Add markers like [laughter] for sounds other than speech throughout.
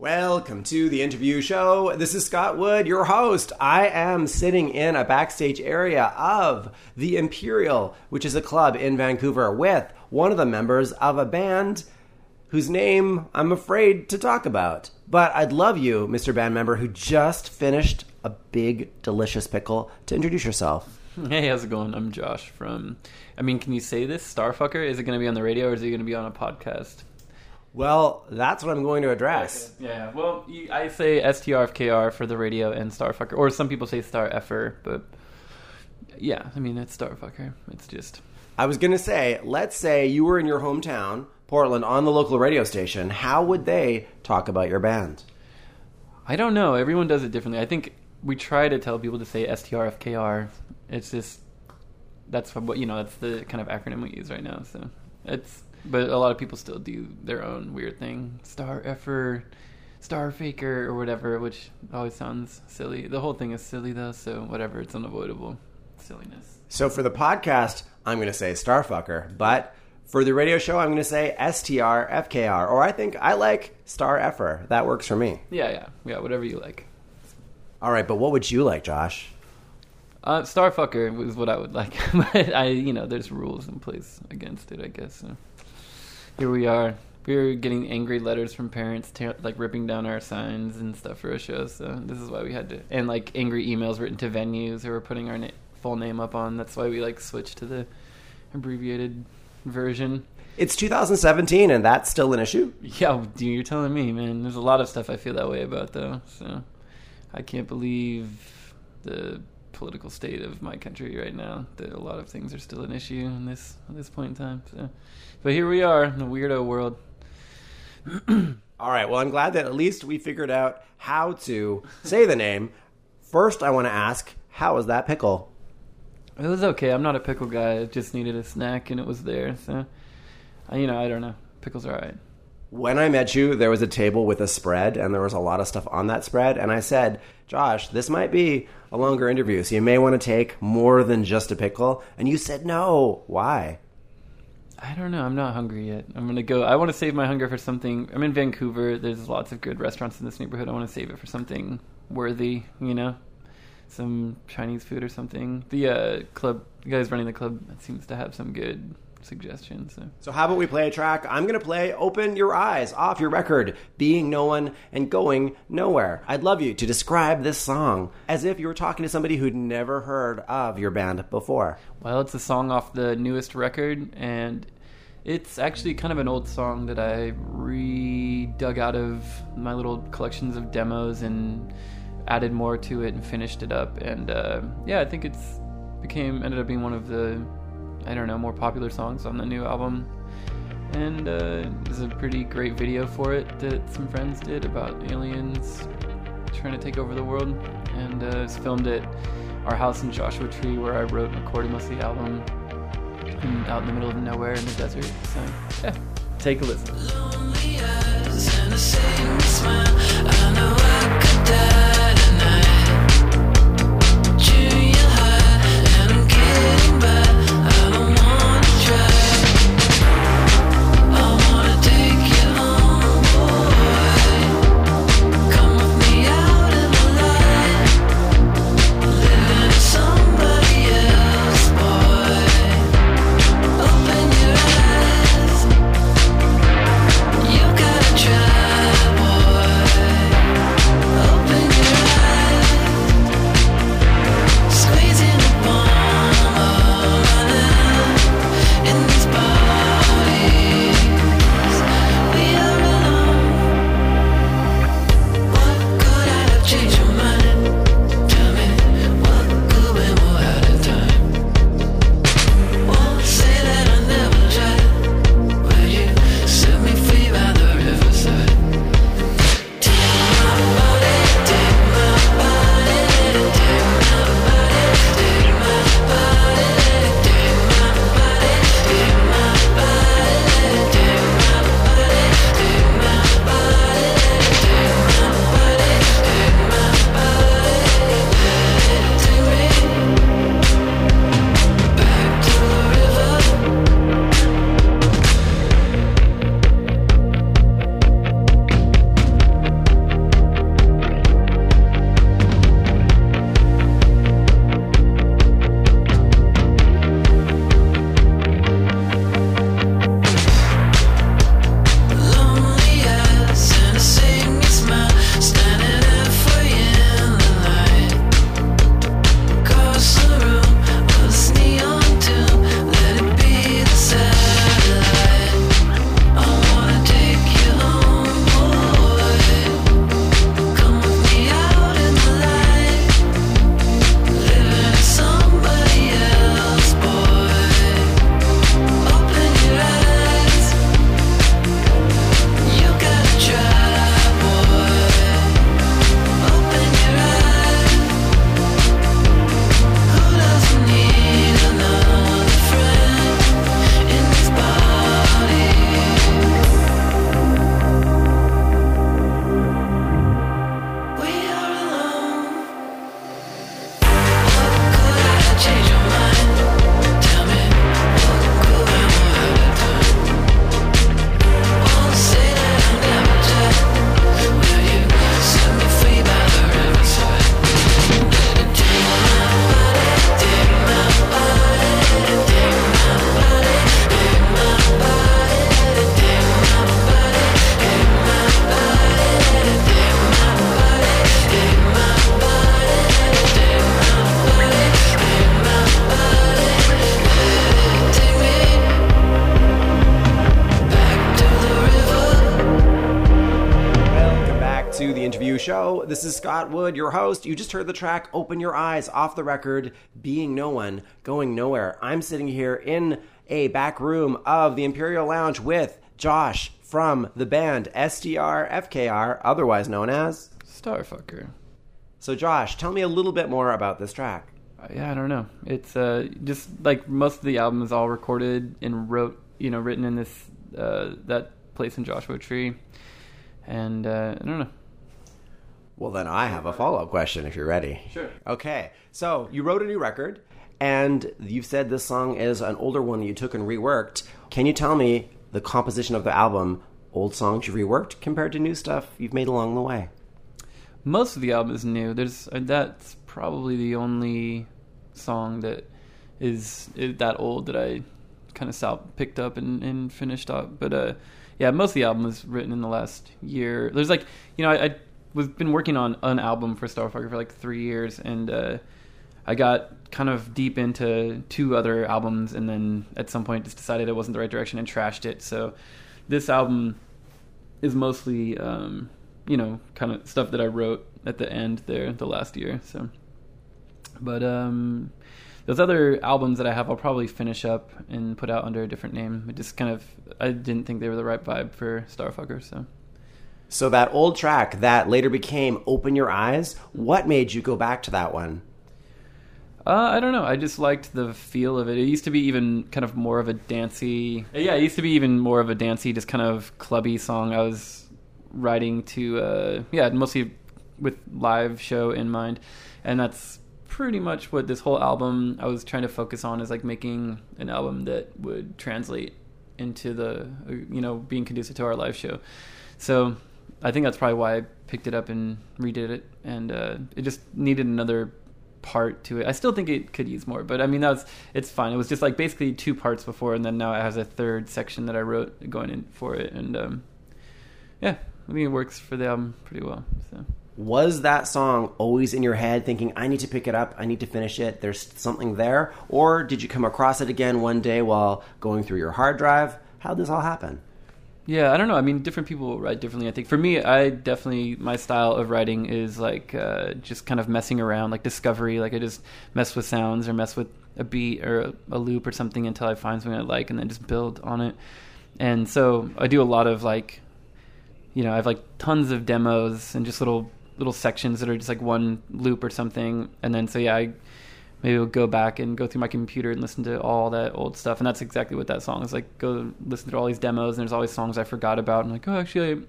Welcome to the interview show. This is Scott Wood, your host. I am sitting in a backstage area of the Imperial, which is a club in Vancouver, with one of the members of a band whose name I'm afraid to talk about. But I'd love you, Mr. Band member, who just finished a big, delicious pickle, to introduce yourself. Hey, how's it going? I'm Josh from. I mean, can you say this? Starfucker? Is it going to be on the radio or is it going to be on a podcast? Well, that's what I'm going to address. Yeah, well, you- I say STRFKR for the radio and Starfucker. Or some people say Star Effer, but yeah, I mean, it's Starfucker. It's just. I was going to say, let's say you were in your hometown, Portland, on the local radio station. How would they talk about your band? I don't know. Everyone does it differently. I think we try to tell people to say STRFKR. It's just. That's what, you know, that's the kind of acronym we use right now. So it's. But a lot of people still do their own weird thing. Star Effer, Star Faker, or whatever, which always sounds silly. The whole thing is silly, though, so whatever. It's unavoidable. Silliness. So for the podcast, I'm going to say Starfucker, but for the radio show, I'm going to say STRFKR, or I think I like Star Effer. That works for me. Yeah, yeah. Yeah, whatever you like. All right, but what would you like, Josh? Uh, Starfucker is what I would like, [laughs] but I, you know, there's rules in place against it, I guess. So. Here we are. We're getting angry letters from parents, like ripping down our signs and stuff for a show. So this is why we had to, and like angry emails written to venues who were putting our na- full name up on. That's why we like switched to the abbreviated version. It's 2017, and that's still an issue. Yeah, dude, you're telling me, man. There's a lot of stuff I feel that way about, though. So I can't believe the political state of my country right now. That a lot of things are still an issue in this at this point in time. So, but here we are in the weirdo world. [clears throat] All right, well, I'm glad that at least we figured out how to say the name. First, I want to ask, how was that pickle? It was okay. I'm not a pickle guy. I just needed a snack, and it was there. So, you know, I don't know. Pickles are alright. When I met you, there was a table with a spread, and there was a lot of stuff on that spread. And I said, Josh, this might be a longer interview, so you may want to take more than just a pickle. And you said, no. Why? I don't know. I'm not hungry yet. I'm gonna go. I want to save my hunger for something. I'm in Vancouver. There's lots of good restaurants in this neighborhood. I want to save it for something worthy. You know, some Chinese food or something. The uh, club, the guys running the club, seems to have some good suggestions. So. So, how about we play a track? I'm going to play Open Your Eyes off your record, Being No One and Going Nowhere. I'd love you to describe this song as if you were talking to somebody who'd never heard of your band before. Well, it's a song off the newest record, and it's actually kind of an old song that I re dug out of my little collections of demos and added more to it and finished it up. And uh, yeah, I think it's became ended up being one of the I don't know more popular songs on the new album. And uh, there's a pretty great video for it that some friends did about aliens trying to take over the world. And uh, it's filmed at our house in Joshua Tree where I wrote and recorded most of the album and out in the middle of nowhere in the desert. So, yeah, take a listen. Wood, your host. You just heard the track Open Your Eyes off the record, Being No One, Going Nowhere. I'm sitting here in a back room of the Imperial Lounge with Josh from the band STRFKR, otherwise known as. Starfucker. So, Josh, tell me a little bit more about this track. Uh, yeah, I don't know. It's uh, just like most of the album is all recorded and wrote, you know, written in this uh, that place in Joshua Tree, and uh, I don't know. Well, then I have a follow up question if you're ready. Sure. Okay. So you wrote a new record, and you've said this song is an older one you took and reworked. Can you tell me the composition of the album, old songs you reworked compared to new stuff you've made along the way? Most of the album is new. There's uh, that's probably the only song that is, is that old that I kind of stopped, picked up and, and finished up. But uh, yeah, most of the album was written in the last year. There's like you know I, I was been working on an album for Starfucker for like three years, and uh, I got kind of deep into two other albums, and then at some point just decided it wasn't the right direction and trashed it. So this album is mostly um, you know kind of stuff that I wrote at the end there the last year. So, but um, those other albums that I have, I'll probably finish up and put out under a different name. It just kind of I didn't think they were the right vibe for Starfucker, so. So that old track that later became Open Your Eyes, what made you go back to that one? Uh, I don't know. I just liked the feel of it. It used to be even kind of more of a dancey. Yeah, it used to be even more of a dancey, just kind of clubby song. I was writing to, uh, yeah, mostly with live show in mind, and that's pretty much what this whole album I was trying to focus on is like making an album that would translate into the, uh, you know, being conducive to our live show. So I think that's probably why I picked it up and redid it, and uh, it just needed another part to it. I still think it could use more, but I mean that's it's fine. It was just like basically two parts before, and then now it has a third section that I wrote going in for it, and um, yeah, I think it works for the album pretty well. So. Was that song always in your head thinking, I need to pick it up, I need to finish it, there's something there? Or did you come across it again one day while going through your hard drive? How did this all happen? Yeah, I don't know. I mean, different people write differently. I think for me, I definitely my style of writing is like uh, just kind of messing around, like discovery. Like I just mess with sounds or mess with a beat or a, loop or something until I find something I like, and then just build on it. And so I do a lot of like, you know, I have like tons of demos and just little little sections that are just like one loop or something. And then so yeah, I maybe we'll go back and go through my computer and listen to all that old stuff. And that's exactly what that song is like. Go listen to all these demos, and there's always songs I forgot about. And like, oh, actually,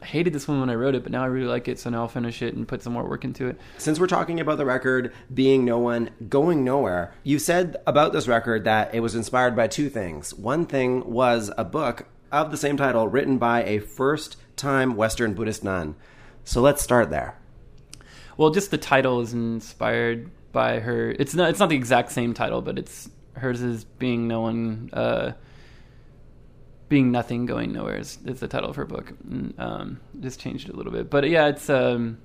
I hated this one when I wrote it, but now I really like it. So now I'll finish it and put some more work into it. Since we're talking about the record being no one, going nowhere, you said about this record that it was inspired by two things. One thing was a book of the same title written by a first time Western Buddhist nun. So let's start there. Well, just the title is inspired by her. It's not. It's not the exact same title, but it's hers is being no one, uh, being nothing, going nowhere is, is the title of her book. And, um, just changed it a little bit, but yeah, it's. Um,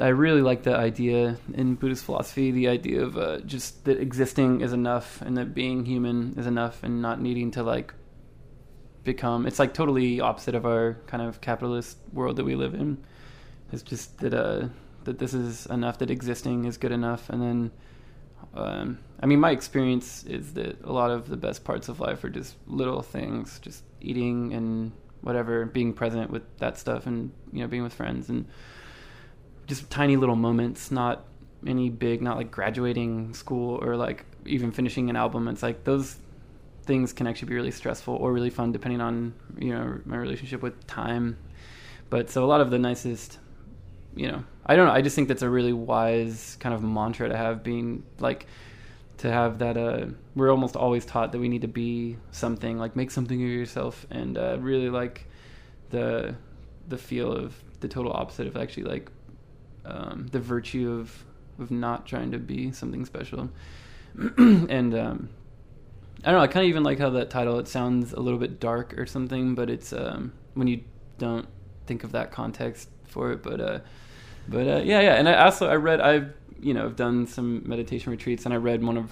I really like the idea in Buddhist philosophy, the idea of uh, just that existing is enough, and that being human is enough, and not needing to like become. It's like totally opposite of our kind of capitalist world that we live in. It's just that uh, that this is enough, that existing is good enough, and then. Um, I mean, my experience is that a lot of the best parts of life are just little things, just eating and whatever, being present with that stuff, and you know, being with friends, and just tiny little moments, not any big, not like graduating school or like even finishing an album. It's like those things can actually be really stressful or really fun depending on you know my relationship with time. But so a lot of the nicest, you know, I don't know. I just think that's a really wise kind of mantra to have, being like to have that. Uh, we're almost always taught that we need to be something, like make something of yourself, and uh, really like the the feel of the total opposite of actually like um, the virtue of of not trying to be something special. [clears throat] and um, I don't know. I kind of even like how that title. It sounds a little bit dark or something, but it's um, when you don't think of that context for it. But uh, but uh, yeah, yeah. And I also I read I've you know I've done some meditation retreats, and I read one of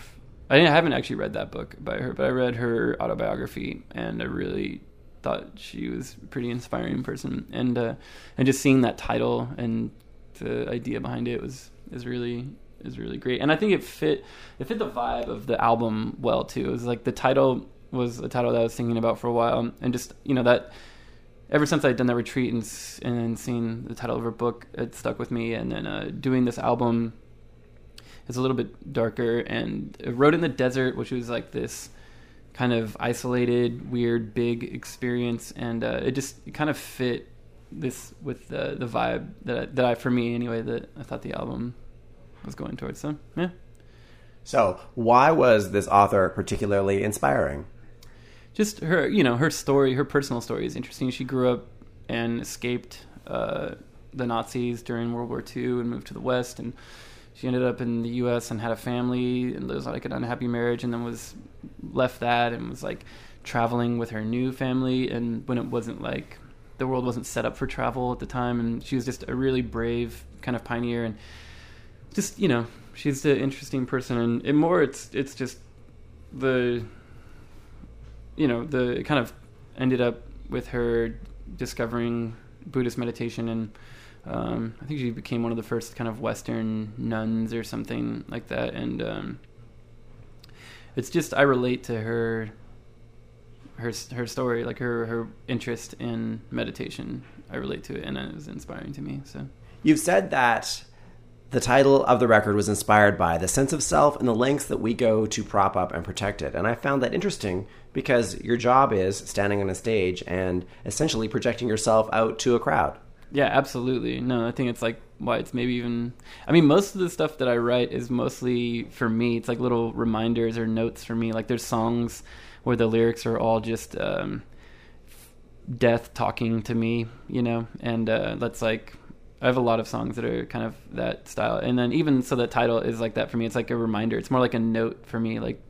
I, I haven't actually read that book by her, but I read her autobiography, and I really thought she was a pretty inspiring person, and uh, and just seeing that title and the idea behind it was is really is really great, and I think it fit it fit the vibe of the album well too. It was like the title was a title that I was thinking about for a while, and just you know that ever since I'd done that retreat and and seen the title of her book, it stuck with me. And then uh, doing this album is a little bit darker. And I wrote in the desert, which was like this kind of isolated, weird, big experience, and uh, it just it kind of fit this with the the vibe that I, that I for me anyway that I thought the album was going towards. So yeah. So, why was this author particularly inspiring? Just her you know her story her personal story is interesting. She grew up and escaped uh, the nazis during world war ii and moved to the west and she ended up in the us and had a family and was like an unhappy marriage and then was left that and was like traveling with her new family. And when it wasn't like the world wasn't set up for travel at the time and she was just a really brave kind of pioneer and just you know she's an interesting person and, and more it's it's just the you know the it kind of ended up with her discovering Buddhist meditation and um, I think she became one of the first kind of Western nuns or something like that. And um, it's just I relate to her her her story like her her interest in meditation. I relate to it and it was inspiring to me so. You've said that the title of the record was inspired by the sense of self and the lengths that we go to prop up and protect it. And I found that interesting because your job is standing on a stage and essentially projecting yourself out to a crowd. Yeah, absolutely. No, I think it's like why it's maybe even. I mean, most of the stuff that I write is mostly for me. It's like little reminders or notes for me. Like there's songs where the lyrics are all just um, death talking to me, you know, and uh, that's like. I have a lot of songs that are kind of that style, and then even so, the title is like that for me. It's like a reminder. It's more like a note for me, like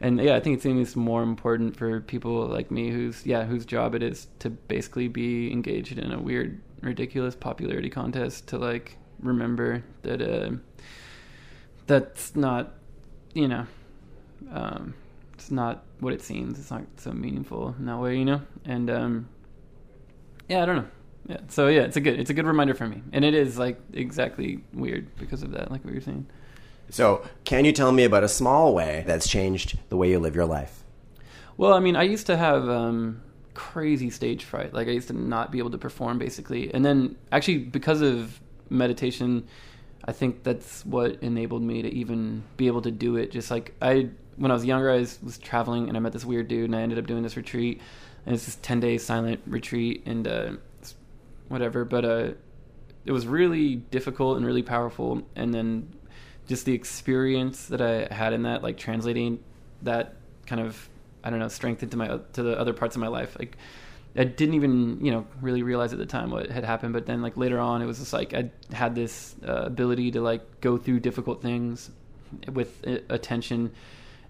and yeah, I think it's even more important for people like me, whose yeah, whose job it is to basically be engaged in a weird, ridiculous popularity contest to like remember that uh, that's not, you know, um, it's not what it seems. It's not so meaningful in that way, you know. And um, yeah, I don't know. Yeah, so yeah, it's a good it's a good reminder for me, and it is like exactly weird because of that, like what you're saying. So, can you tell me about a small way that's changed the way you live your life? Well, I mean, I used to have um, crazy stage fright. Like I used to not be able to perform, basically. And then, actually, because of meditation, I think that's what enabled me to even be able to do it. Just like I, when I was younger, I was, was traveling and I met this weird dude, and I ended up doing this retreat. And it's this ten day silent retreat, and uh, whatever. But uh, it was really difficult and really powerful. And then just the experience that I had in that, like translating that kind of I don't know strength into my to the other parts of my life. Like I didn't even you know really realize at the time what had happened, but then like later on, it was just like I had this uh, ability to like go through difficult things with uh, attention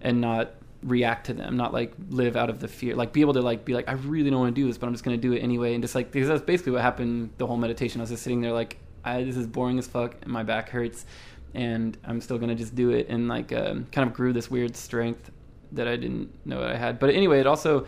and not react to them not like live out of the fear like be able to like be like i really don't want to do this but i'm just going to do it anyway and just like because that's basically what happened the whole meditation i was just sitting there like I, this is boring as fuck and my back hurts and I'm still gonna just do it and like um, kind of grew this weird strength that I didn't know I had. But anyway, it also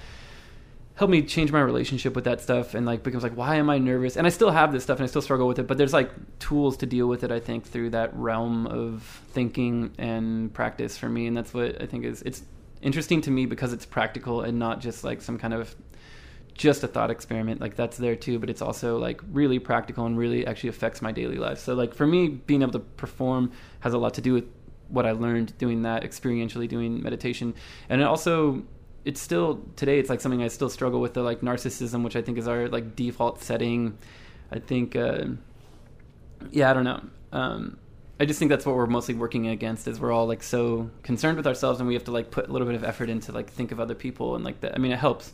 helped me change my relationship with that stuff and like becomes like why am I nervous? And I still have this stuff and I still struggle with it, but there's like tools to deal with it. I think through that realm of thinking and practice for me, and that's what I think is it's interesting to me because it's practical and not just like some kind of just a thought experiment like that's there too but it's also like really practical and really actually affects my daily life. So like for me being able to perform has a lot to do with what i learned doing that experientially doing meditation. And it also it's still today it's like something i still struggle with the like narcissism which i think is our like default setting. I think uh yeah i don't know. Um I just think that's what we're mostly working against is we're all like so concerned with ourselves and we have to like put a little bit of effort into like think of other people and like that. I mean, it helps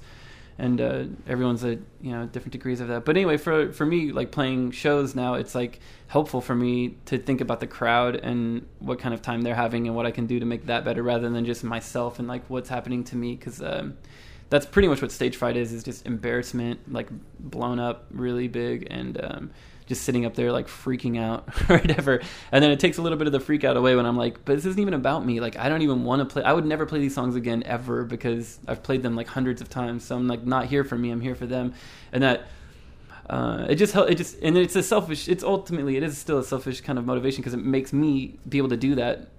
and uh, everyone's at you know different degrees of that. But anyway, for for me, like playing shows now, it's like helpful for me to think about the crowd and what kind of time they're having and what I can do to make that better, rather than just myself and like what's happening to me. Because um, that's pretty much what stage fright is is just embarrassment like blown up really big and um, just sitting up there like freaking out [laughs] or whatever. And then it takes a little bit of the freak out away when i'm like but this isn't even about me. Like i don't even want to play i would never play these songs again ever because i've played them like hundreds of times. So i'm like not here for me i'm here for them. And that uh, it just it just and it's a selfish it's ultimately it is still a selfish kind of motivation because it makes me be able to do that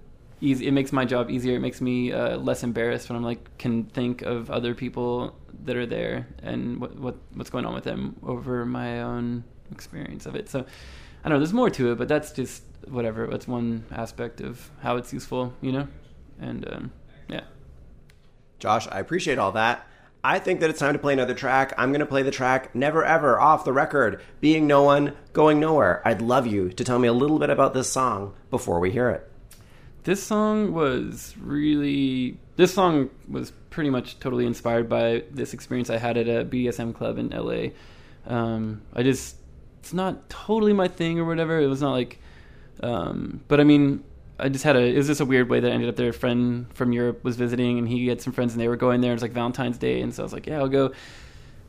easy it makes my job easier. It makes me uh, less embarrassed when i'm like can think of other people that are there and what, what what's going on with them over my own experience of it so i don't know there's more to it but that's just whatever that's one aspect of how it's useful you know and um, yeah Josh, I appreciate all that. I think that it's time to play another track. I'm going to play the track Never Ever off the record, Being No One, Going Nowhere. I'd love you to tell me a little bit about this song before we hear it. this song was really this song was pretty much totally inspired by this experience I had at a BDSM club in LA. Um, I just it's not totally my thing or whatever. It was not like, um, but I mean, I just had a it was just a weird way that I ended up there. A friend from Europe was visiting and he had some friends and they were going there. It was like Valentine's Day and so I was like, yeah, I'll go.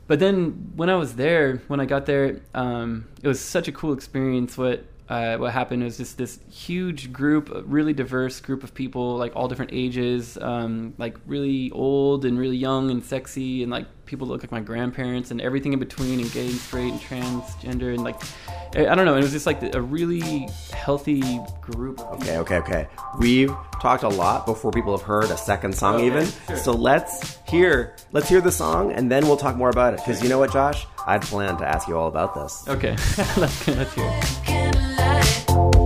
But then when I was there, when I got there, um, it was such a cool experience. What uh, what happened was just this huge group, a really diverse group of people, like all different ages, um, like really old and really young and sexy, and like people that look like my grandparents and everything in between, and gay and straight and transgender, and like I I don't know. It was just like a really healthy group. Okay, okay, okay. We've talked a lot before people have heard a second song Okay, even. sure. So let's hear let's hear the song and then we'll talk more about it. Because you know what, Josh? I'd planned to ask you all about this. Okay, let's, [laughs] let's hear it. prazer.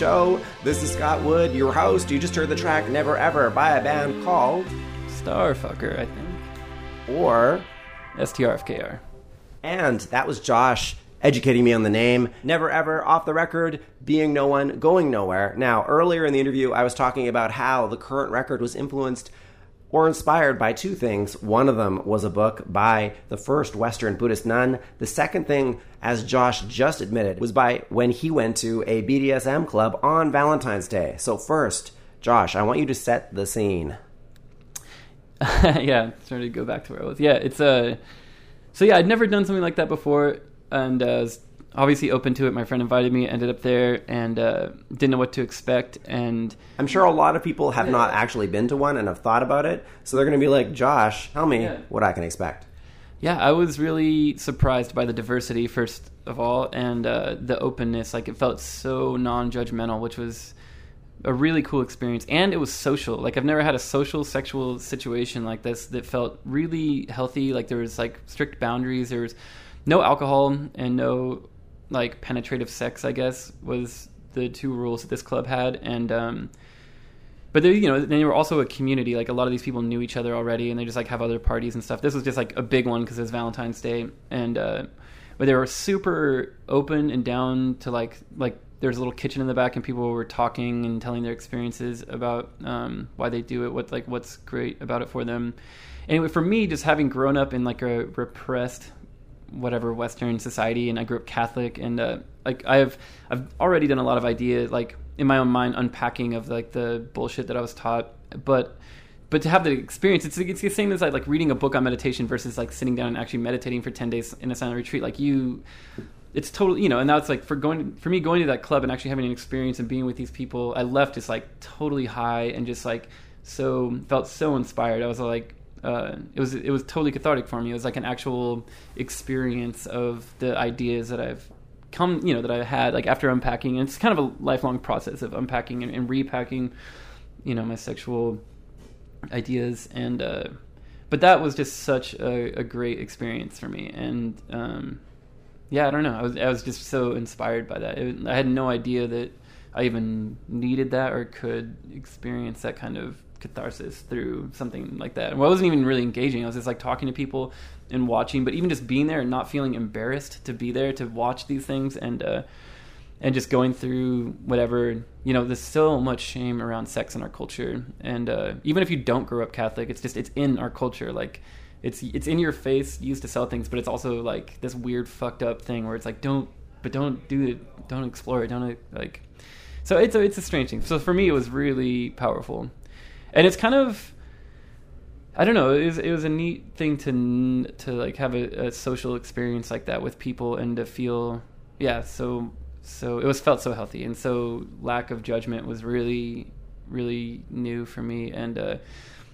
Show. This is Scott Wood, your host. You just heard the track Never Ever by a band called Starfucker, I think. or STRFKR. And that was Josh educating me on the name. Never ever off the record, being no one, going nowhere. Now, earlier in the interview, I was talking about how the current record was influenced or inspired by two things. One of them was a book by the first Western Buddhist nun. The second thing, as Josh just admitted, was by when he went to a BDSM club on Valentine's Day. So, first, Josh, I want you to set the scene. [laughs] yeah, starting to go back to where I was. Yeah, it's a. so yeah, I'd never done something like that before, and uh, was obviously open to it. My friend invited me, ended up there, and uh, didn't know what to expect. And I'm sure a lot of people have not actually been to one and have thought about it, so they're going to be like, Josh, tell me Yeah. what I can expect. yeah, I was really surprised by the diversity first of all, and uh, the openness. Like it felt so non-judgmental, which was a really cool experience and it was social like i've never had a social sexual situation like this that felt really healthy like there was like strict boundaries there was no alcohol and no like penetrative sex i guess was the two rules that this club had and um but they, you know, they were also a community. Like a lot of these people knew each other already, and they just like have other parties and stuff. This was just like a big one because it was Valentine's Day, and uh, but they were super open and down to like like there's a little kitchen in the back, and people were talking and telling their experiences about um, why they do it, what like what's great about it for them. Anyway, for me, just having grown up in like a repressed whatever Western society, and I grew up Catholic, and uh, like I've I've already done a lot of idea like in my own mind unpacking of like the bullshit that I was taught, but but to have the experience, it's it's the same as like, like reading a book on meditation versus like sitting down and actually meditating for ten days in a silent retreat. Like you, it's totally you know, and now it's like for going for me going to that club and actually having an experience and being with these people, I left just like totally high and just like so felt so inspired. I was like uh, it was it was totally cathartic for me. It was like an actual experience of the ideas that I've come you know that I had like after unpacking. And it's kind of a lifelong process of unpacking and, and repacking, you know, my sexual ideas and uh, but that was just such a, a great experience for me and um, yeah I don't know I was I was just so inspired by that it, I had no idea that I even needed that or could experience that kind of catharsis through something like that. Well, I wasn't even really engaging. I was just like talking to people and watching, but even just being there and not feeling embarrassed to be there to watch these things and uh, and just going through whatever you know. There's so much shame around sex in our culture, and uh, even if you don't grow up Catholic, it's just it's in our culture. Like it's it's in your face, used to sell things, but it's also like this weird fucked up thing where it's like don't, but don't do it, don't explore it, don't like. So it's a, it's a strange thing. So for me, it was really powerful, and it's kind of I don't know. It was it was a neat thing to to like have a, a social experience like that with people and to feel yeah. So so it was felt so healthy and so lack of judgment was really really new for me and uh,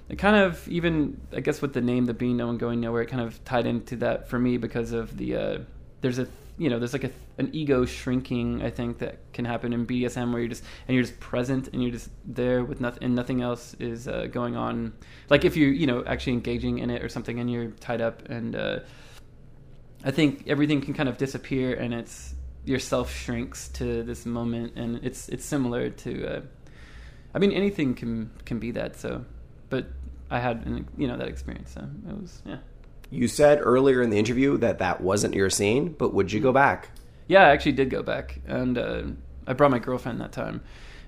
it kind of even I guess with the name the being no one going nowhere it kind of tied into that for me because of the uh, there's a you know there's like a an ego shrinking I think that can happen in BDSM where you're just and you're just present and you're just there with nothing and nothing else is uh, going on. Like if you you know actually engaging in it or something and you're tied up and uh, I think everything can kind of disappear and it's yourself shrinks to this moment and it's it's similar to uh, I mean anything can can be that so but I had an, you know that experience so it was yeah You said earlier in the interview that that wasn't your scene, but would you go back? Yeah, I actually did go back, and uh, I brought my girlfriend that time,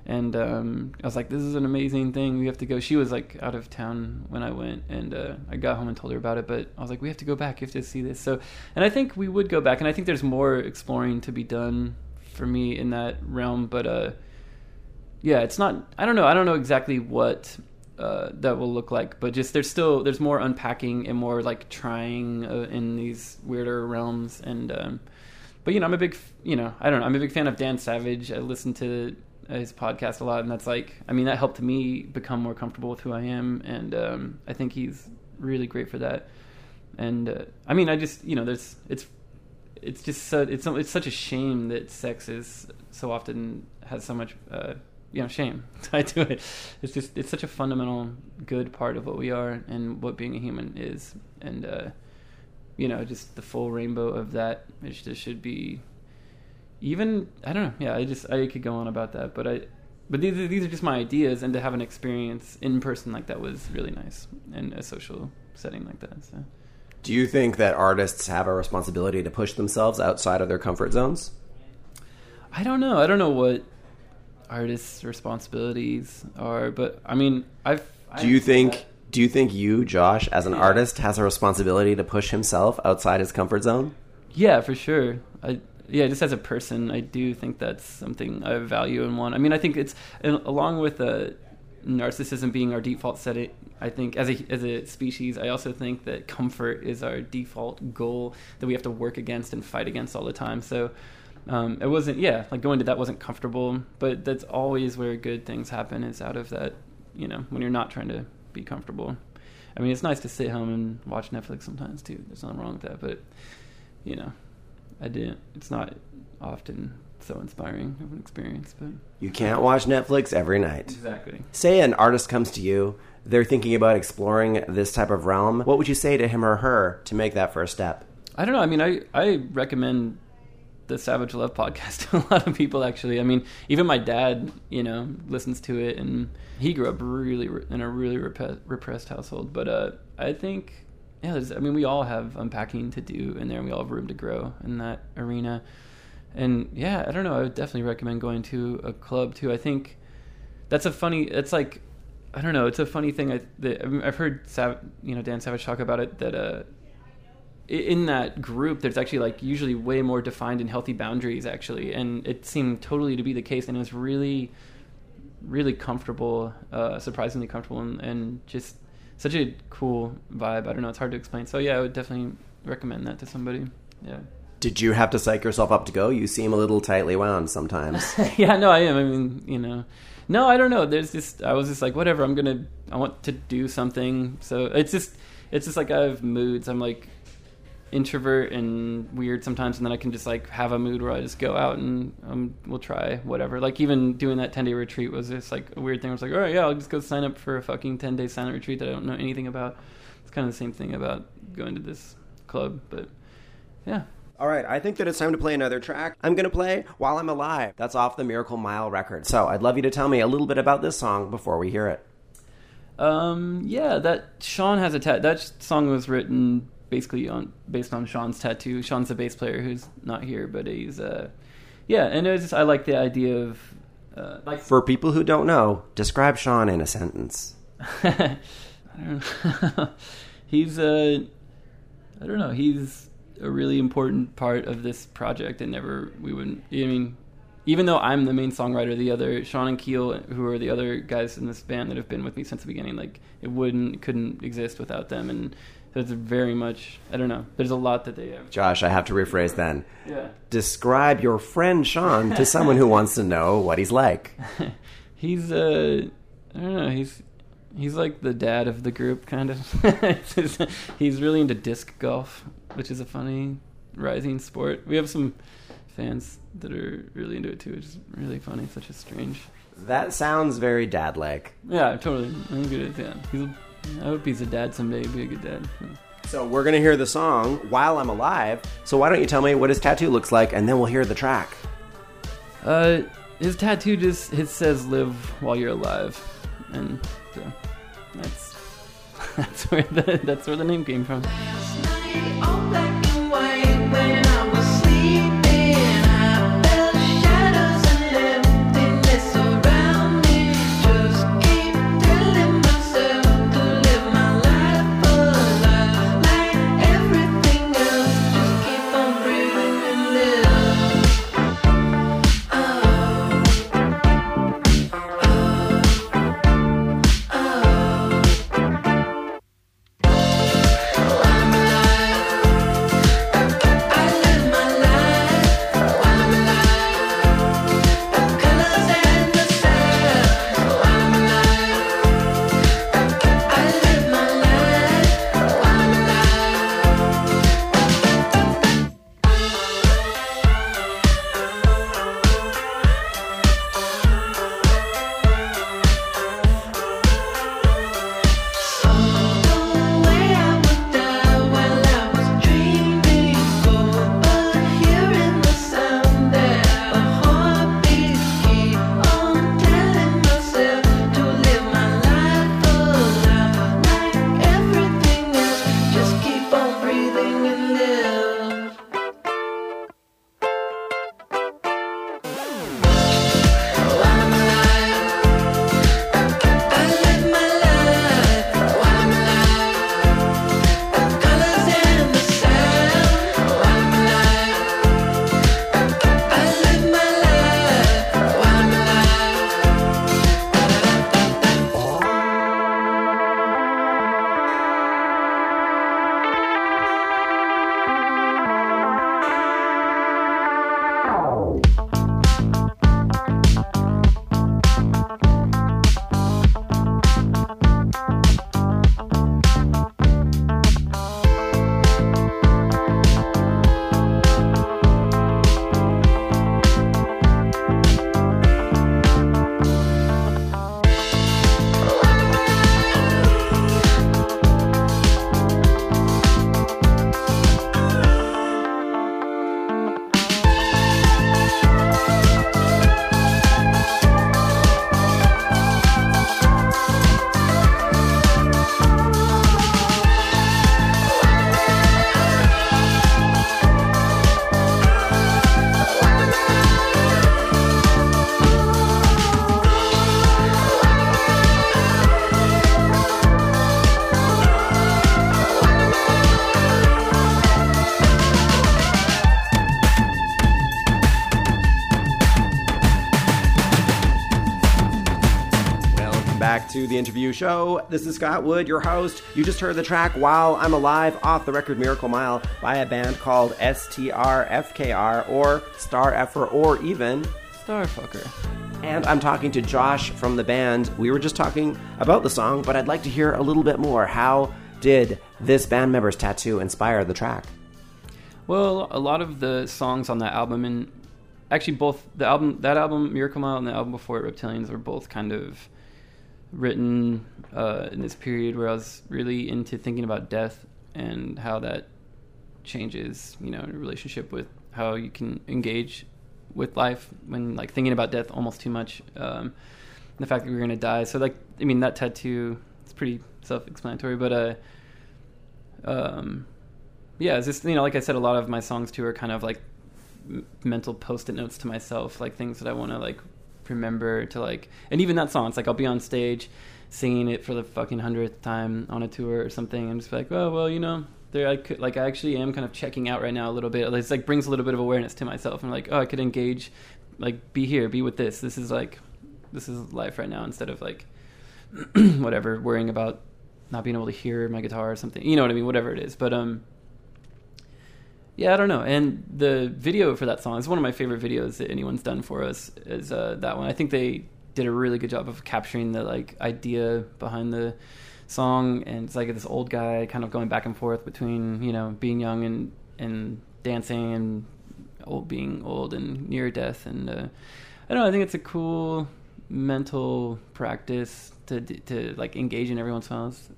and um, I was like, "This is an amazing thing. We have to go." She was like out of town when I went, and uh, I got home and told her about it. But I was like, "We have to go back. You have to see this." So, and I think we would go back, and I think there's more exploring to be done for me in that realm. But uh, yeah, it's not. I don't know. I don't know exactly what uh, that will look like, but just there's still there's more unpacking and more like trying uh, in these weirder realms. And um, but you know, I'm a big you know I don't know. I'm a big fan of Dan Savage. I listen to his podcast a lot, and that's like I mean that helped me become more comfortable with who I am, and um, I think he's really great for that. And uh, I mean, I just you know, there's it's it's just so, it's it's such a shame that sex is so often has so much uh, you know shame [laughs] tied to it. It's just it's such a fundamental good part of what we are and what being a human is, and uh, you know just the full rainbow of that. It just should be even I don't know. Yeah, I just I could go on about that, but I. But these are, these are just my ideas, and to have an experience in person like that was really nice and a social setting like that. So Do you think that artists have a responsibility to push themselves outside of their comfort zones? I don't know. I don't know what artists' responsibilities are, but I mean, I've. Do you think do you think you, Josh, as an Yeah. artist, has a responsibility to push himself outside his comfort zone? Yeah, for sure. I yeah, just as a person, I do think that's something I value and want. I mean, I think it's along with uh, narcissism being our default setting. I think as a as a species, I also think that comfort is our default goal that we have to work against and fight against all the time. So. Um, it wasn't, yeah, like going to that wasn't comfortable, but that's always where good things happen is out of that, you know, when you're not trying to be comfortable. I mean, it's nice to sit home and watch Netflix sometimes too. There's nothing wrong with that, but you know, I didn't. It's not often so inspiring of an experience, but You can't watch Netflix every night. exactly. Say an artist comes to you, they're thinking about exploring this type of realm. What would you say to him or her to make that first step? I don't know. I mean, I I recommend the Savage Love podcast to [laughs] a lot of people. Actually, I mean, even my dad, you know, listens to it, and he grew up really re- in a really rep- repressed household. But uh, I think, yeah, there's, I mean, we all have unpacking to do in there, and we all have room to grow in that arena. And yeah, I don't know. I would definitely recommend going to a club too. I think that's a funny. It's like I don't know. It's a funny thing. I I've heard Sav, you know Dan Savage talk about it that uh, in that group, there's actually like usually way more defined and healthy boundaries actually, and it seemed totally to be the case, and it was really, really comfortable, uh, surprisingly comfortable, and, and just such a cool vibe. I don't know. It's hard to explain. So yeah, I would definitely recommend that to somebody. Yeah. Did you have to psych yourself up to go? You seem a little tightly wound sometimes. [laughs] yeah, no, I am. I mean, you know, no, I don't know. There's just, I was just like, whatever. I'm gonna, I want to do something. So it's just, it's just like I have moods. I'm like introvert and weird sometimes, and then I can just like have a mood where I just go out and um, we'll try whatever. Like even doing that 10 day retreat was just like a weird thing. I was like, all right, yeah, I'll just go sign up for a fucking 10 day silent retreat that I don't know anything about. It's kind of the same thing about going to this club, but yeah. All right, I think that it's time to play another track. I'm going to play While I'm Alive. That's off the Miracle Mile record. So I'd love you to tell me a little bit about this song before we hear it. Um, yeah, that Shawn has a. That song was written basically on based on Shawn's tattoo. Shawn's the bass player who's not here, but he's uh, yeah. And it was just I like the idea of uh, like For people who don't know, describe Shawn in a sentence. I don't know. he's uh, I don't know. He's a really important part of this project, and never we wouldn't. I mean, even though I'm the main songwriter, the other Shawn and Keil, who are the other guys in this band that have been with me since the beginning, like it wouldn't couldn't exist without them, and it's very much. I don't know. There's a lot that they have. Josh, I have to rephrase then. Yeah. Describe your friend Shawn to someone who wants to know what he's like. [laughs] he's uh I don't know, he's he's like the dad of the group kind of. [laughs] He's really into disc golf, which is a funny rising sport. We have some fans that are really into it too, which is really funny, such a strange That sounds very dad like. Yeah, totally. I'm good at that. He's a, I hope he's a dad someday, be a good dad. So we're going to hear the song While I'm Alive. So why don't you tell me what his tattoo looks like and then we'll hear the track. Uh his tattoo just it says live while you're alive. And so that's [laughs] that's where the that's where the name came from. Back to the interview show. This is Scott Wood, your host. You just heard the track While I'm Alive off the record Miracle Mile by a band called STRFKR or Star Effer or even. Starfucker. And I'm talking to Josh from the band. We were just talking about the song, but I'd like to hear a little bit more. How did this band member's tattoo inspire the track? Well, a lot of the songs on that album, and actually both the album, that album, Miracle Mile, and the album before it, Reptilians, were both kind of written uh, in this period where I was really into thinking about death and how that changes, you know, in relationship with how you can engage with life when like thinking about death almost too much. Um, the fact that we're gonna die. So like, I mean, that tattoo it's pretty self-explanatory, but uh, um, yeah, it's just you know, like I said, a lot of my songs too are kind of like mental post-it notes to myself, like things that I want to like remember to like, and even that song, it's like I'll be on stage singing it for the fucking hundredth time on a tour or something, and just be like, oh well, you know, there I could like I actually am kind of checking out right now a little bit. It's like brings a little bit of awareness to myself, and I'm like, oh, I could engage, like be here, be with this. This is like, this is life right now instead of like, [clears throat] whatever, worrying about not being able to hear my guitar or something. You know what I mean? Whatever it is, but um yeah, I don't know. And the video for that song is one of my favorite videos that anyone's done for us. Is uh, that one? I think they did a really good job of capturing the like idea behind the song, and it's like this old guy kind of going back and forth between you know being young and and dancing and old being old and near death. And uh, I don't know. I think it's a cool mental practice to to like engage in every once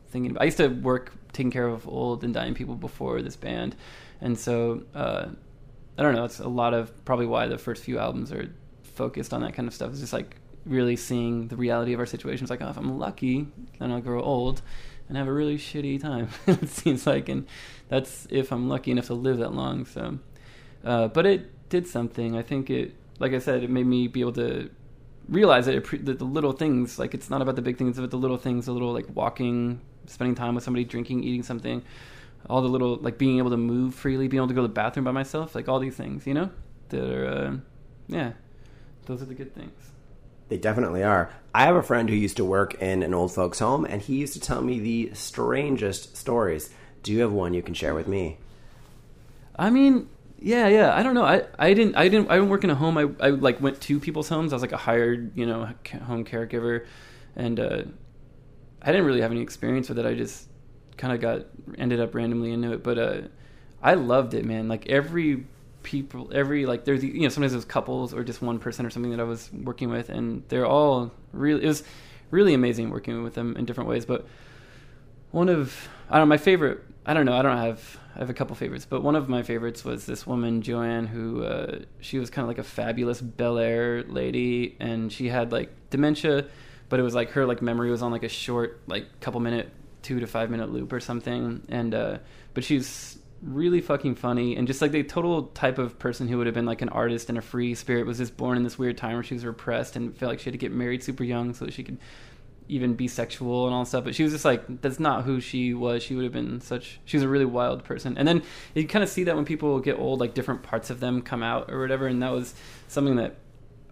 thinking, I used to work taking care of old and dying people before this band, and so uh, I don't know. It's a lot of probably why the first few albums are focused on that kind of stuff. It's just like really seeing the reality of our situations. Like, oh, if I'm lucky, then I'll grow old and have a really shitty time. [laughs] it seems like, and that's if I'm lucky enough to live that long. So, uh, but it did something. I think it, like I said, it made me be able to realize that, it, that the little things, like it's not about the big things, but the little things, the little like walking, spending time with somebody, drinking, eating something, all the little like being able to move freely, being able to go to the bathroom by myself, like all these things, you know, that are, uh, yeah, those are the good things. They definitely are. I have a friend who used to work in an old folks' home, and he used to tell me the strangest stories. Do you have one you can share with me? I mean, yeah, yeah. I don't know. I, I didn't I didn't I didn't work in a home. I I like went to people's homes. I was like a hired you know home caregiver, and uh, I didn't really have any experience with it. I just kind of got ended up randomly into it. But uh, I loved it, man. Like every people, every like there's you know sometimes there's couples or just one person or something that I was working with, and they're all really it was really amazing working with them in different ways. But one of I don't know my favorite. I don't know. I don't have. I have a couple favorites, but one of my favorites was this woman Joanne, who uh, she was kind of like a fabulous Bel Air lady, and she had like dementia, but it was like her like memory was on like a short like couple minute two to five minute loop or something, and uh, but she's really fucking funny and just like the total type of person who would have been like an artist and a free spirit was just born in this weird time where she was repressed and felt like she had to get married super young so that she could even be sexual and all stuff. But she was just like, that's not who she was. She would have been such. She was a really wild person. And then you kind of see that when people get old, like different parts of them come out or whatever. And that was something that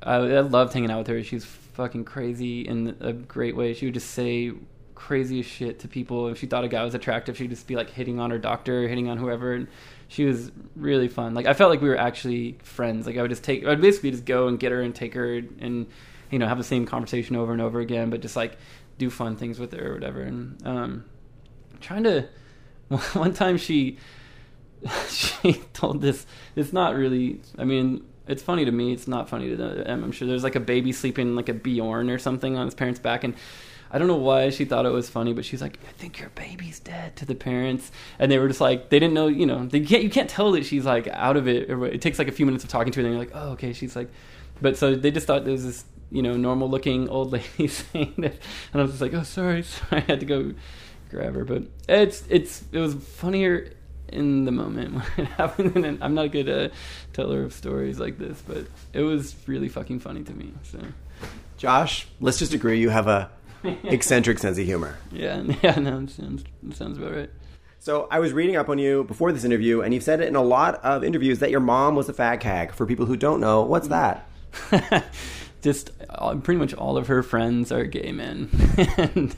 I, I loved hanging out with her. She's fucking crazy in a great way. She would just say crazy shit to people. If she thought a guy was attractive, she'd just be like hitting on her doctor, hitting on whoever. And she was really fun. Like I felt like we were actually friends. Like I would just take, I'd basically just go and get her and take her and you know have the same conversation over and over again, but just like do fun things with her or whatever. And um, trying to [laughs] one time she [laughs] she told this. It's not really. I mean, it's funny to me. It's not funny to them. I'm sure there's like a baby sleeping like a Bjorn or something on his parents' back, and I don't know why she thought it was funny, but she's like, "I think your baby's dead" to the parents, and they were just like, they didn't know, you know, they can't, you can't tell that she's like out of it. It takes like a few minutes of talking to her, and you're like, "Oh, okay." She's like, but so they just thought there was this, you know, normal looking old [laughs] lady saying that, and I was just like, "Oh, sorry, [laughs] sorry," I had to go grab her, but it's it's it was funnier in the moment [laughs] when it happened. And I'm not a good uh, teller of stories like this, but it was really fucking funny to me. So Josh, let's just agree you have a eccentric sense of humor. yeah, yeah, no, it sounds it sounds about right. So I was reading up on you before this interview, and you've said it in a lot of interviews that your mom was a fag hag. For people who don't know, what's that? Just uh, pretty much all of her friends are gay men, [laughs] and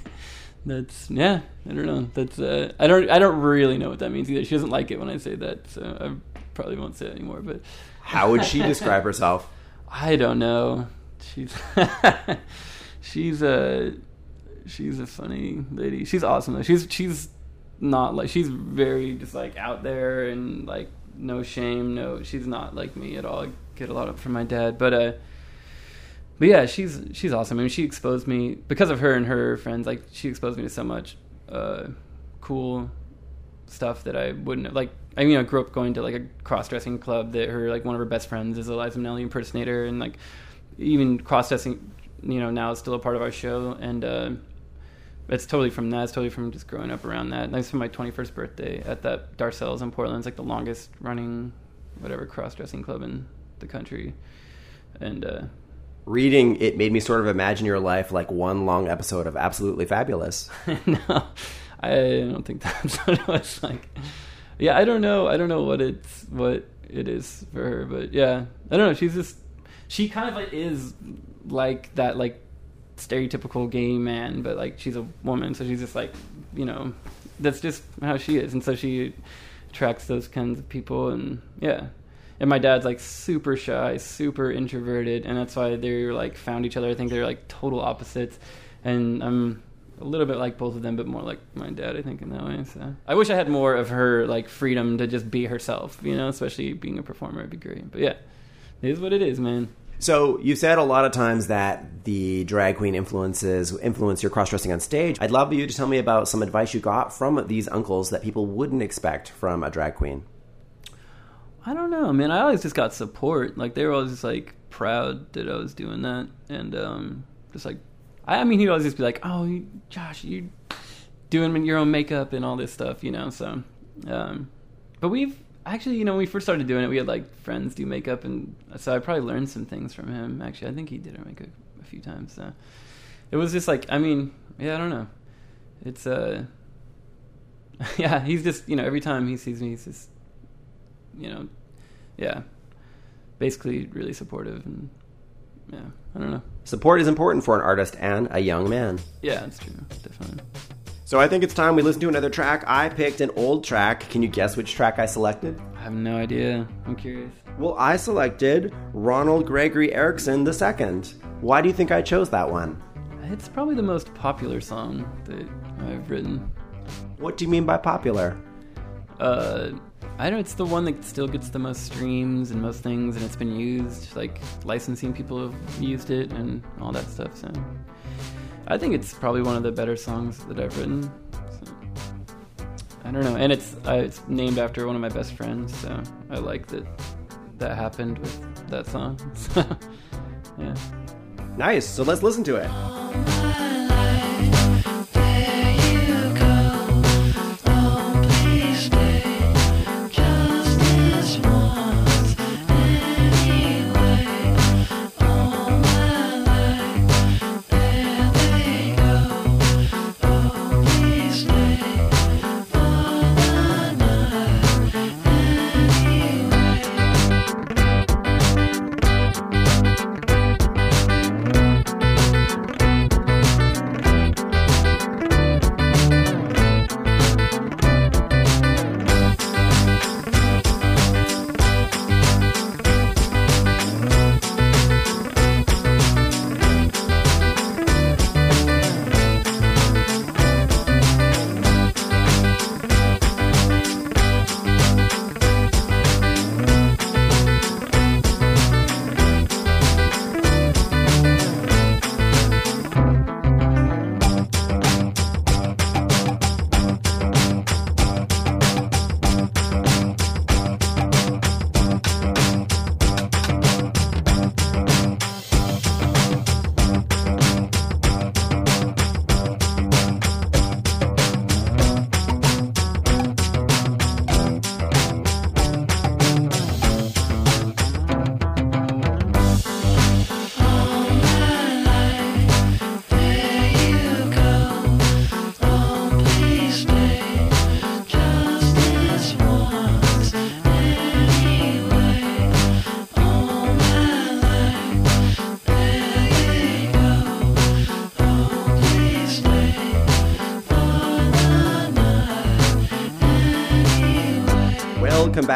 that's yeah. I don't know. That's uh, I don't I don't really know what that means either. She doesn't like it when I say that, so I probably won't say it anymore. But How would she describe herself? [laughs] I don't know. She's [laughs] she's a she's a funny lady. She's awesome though. She's she's not like she's very just like out there and like no shame. No, she's not like me at all. I get a lot up from my dad, but uh, but yeah, she's she's awesome. I mean, she exposed me because of her and her friends. Like she exposed me to so much uh, cool stuff that I wouldn't have, like. I mean, I grew up going to like a cross dressing club that her like one of her best friends is a Liza Minnelli impersonator and like even cross dressing you know now is still a part of our show and uh, it's totally from that. It's totally from just growing up around that. That's for my 21st birthday at that Darcelle's in Portland. It's like the longest running, whatever, cross dressing club in the country. And uh, Reading it made me sort of imagine your life like one long episode of Absolutely Fabulous. [laughs] no, I don't think that's [laughs] what it was like. Yeah, I don't know. I don't know what it's what it is for her, but yeah, I don't know. She's just she kind of like is like that like stereotypical gay man, but like she's a woman, so she's just like you know that's just how she is, and so she attracts those kinds of people, and yeah. And my dad's like super shy, super introverted, and that's why they're like found each other. I think they're like total opposites, and I'm a little bit like both of them, but more like my dad, I think, in that way. So I wish I had more of her like freedom to just be herself, you know, especially being a performer. It'd be great. But yeah, it is what it is, man. So you said a lot of times that the drag queen influences influence your cross dressing on stage. I'd love you to tell me about some advice you got from these uncles that people wouldn't expect from a drag queen. I don't know, man. I always just got support. Like they were always just like proud that I was doing that, and um, just like, I, mean, he'd always just be like, "Oh, Josh, you doing your own makeup and all this stuff," you know. So, um, but we've actually, you know, when we first started doing it, we had like friends do makeup, and so I probably learned some things from him. Actually, I think he did our makeup a few times. So it was just like, I mean, yeah, I don't know. It's uh, [laughs] yeah, he's just you know every time he sees me, he's just you know, yeah, basically really supportive and yeah, I don't know. Support is important for an artist and a young man. Yeah, it's true, definitely. So I think it's time we listen to another track. I picked an old track. Can you guess which track I selected? I have no idea. I'm curious. Well, I selected Rawnald Gregory Erickson II. Why do you think I chose that one? It's probably the most popular song that I've written. What do you mean by popular? Uh, I know. It's the one that still gets the most streams and most things, and it's been used. Like licensing people have used it and all that stuff. So I think it's probably one of the better songs that I've written. So, I don't know, and it's uh, it's named after one of my best friends, so I like that that happened with that song. [laughs] So yeah. Nice. So let's listen to it.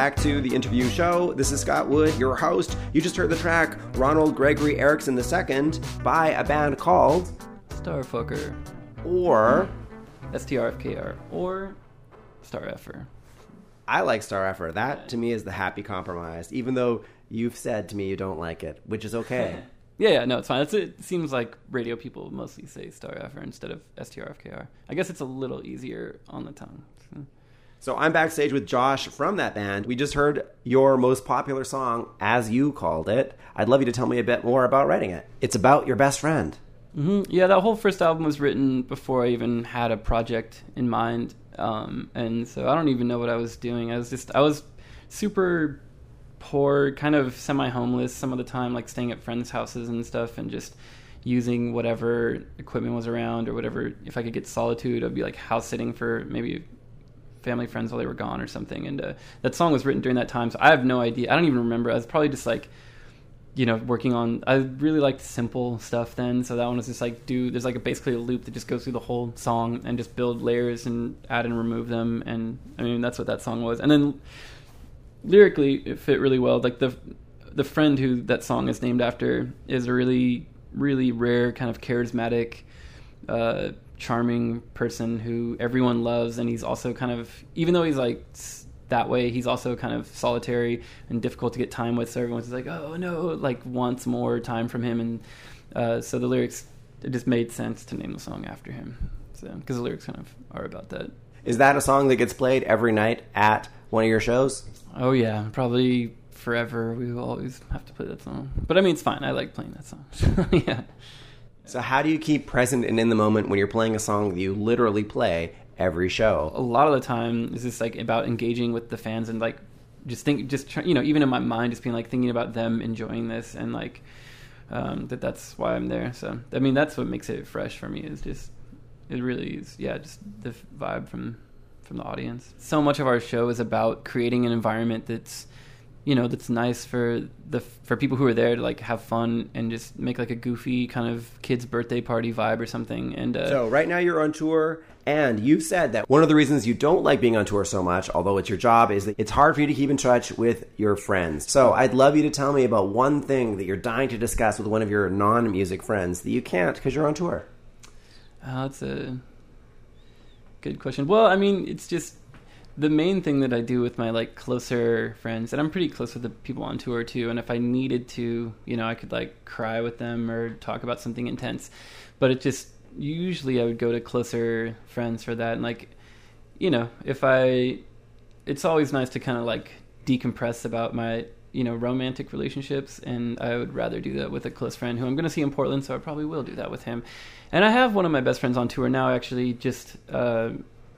Back to the interview show. This is Scott Wood, your host. You just heard the track Rawnald Gregory Erickson II by a band called Starfucker. Or STRFKR. Or Star Effer. I like Star Effort. That to me is the happy compromise, even though you've said to me you don't like it, which is okay. [laughs] Yeah, yeah, no, it's fine. It's, it seems like radio people mostly say Star Effer instead of STRFKR. I guess it's a little easier on the tongue. So. So I'm backstage with Josh from that band. We just heard your most popular song, as you called it. I'd love you to tell me a bit more about writing it. It's about your best friend. hmm Yeah, that whole first album was written before I even had a project in mind, um, and so I don't even know what I was doing. I was just I was super poor, kind of semi-homeless some of the time, like staying at friends' houses and stuff, and just using whatever equipment was around or whatever. If I could get solitude, I'd be like house sitting for maybe family friends while they were gone or something. And uh, that song was written during that time, so I have no idea. I don't even remember. I was probably just like you know, working on. I really liked simple stuff then, so that one was just like do. There's like a, basically a loop that just goes through the whole song and just build layers and add and remove them, and I mean that's what that song was. And then lyrically, it fit really well. Like the the friend who that song is named after is a really really rare kind of charismatic. Uh, charming person who everyone loves and he's also kind of even though he's like that way he's also kind of solitary and difficult to get time with so everyone's like oh no like wants more time from him and uh, so the lyrics it just made sense to name the song after him so because the lyrics kind of are about that Is that a song that gets played every night at one of your shows? oh yeah probably forever we will always have to play that song but i mean it's fine i like playing that song [laughs] yeah So how do you keep present and in the moment when you're playing a song that you literally play every show? a lot of the time is just like about engaging with the fans and like just think just try, you know even in my mind just being like thinking about them enjoying this and like um, that that's why I'm there so I mean that's what makes it fresh for me is just it really is yeah just the vibe from from the audience so much of our show is about creating an environment that's you know that's nice for the for people who are there to like have fun and just make like a goofy kind of kids birthday party vibe or something and uh, So right now you're on tour, and you've said that one of the reasons you don't like being on tour so much, although it's your job, is that it's hard for you to keep in touch with your friends. So I'd love you to tell me about one thing that you're dying to discuss with one of your non-music friends that you can't because you're on tour. Oh, that's a good question. Well, I mean, it's just the main thing that I do with my like closer friends, and I'm pretty close with the people on tour too. And if I needed to, you know, I could like cry with them or talk about something intense. But it just usually I would go to closer friends for that. And like, you know, if I, it's always nice to kind of like decompress about my you know romantic relationships and i would rather do that with a close friend who i'm going to see in portland so i probably will do that with him and i have one of my best friends on tour now actually just uh,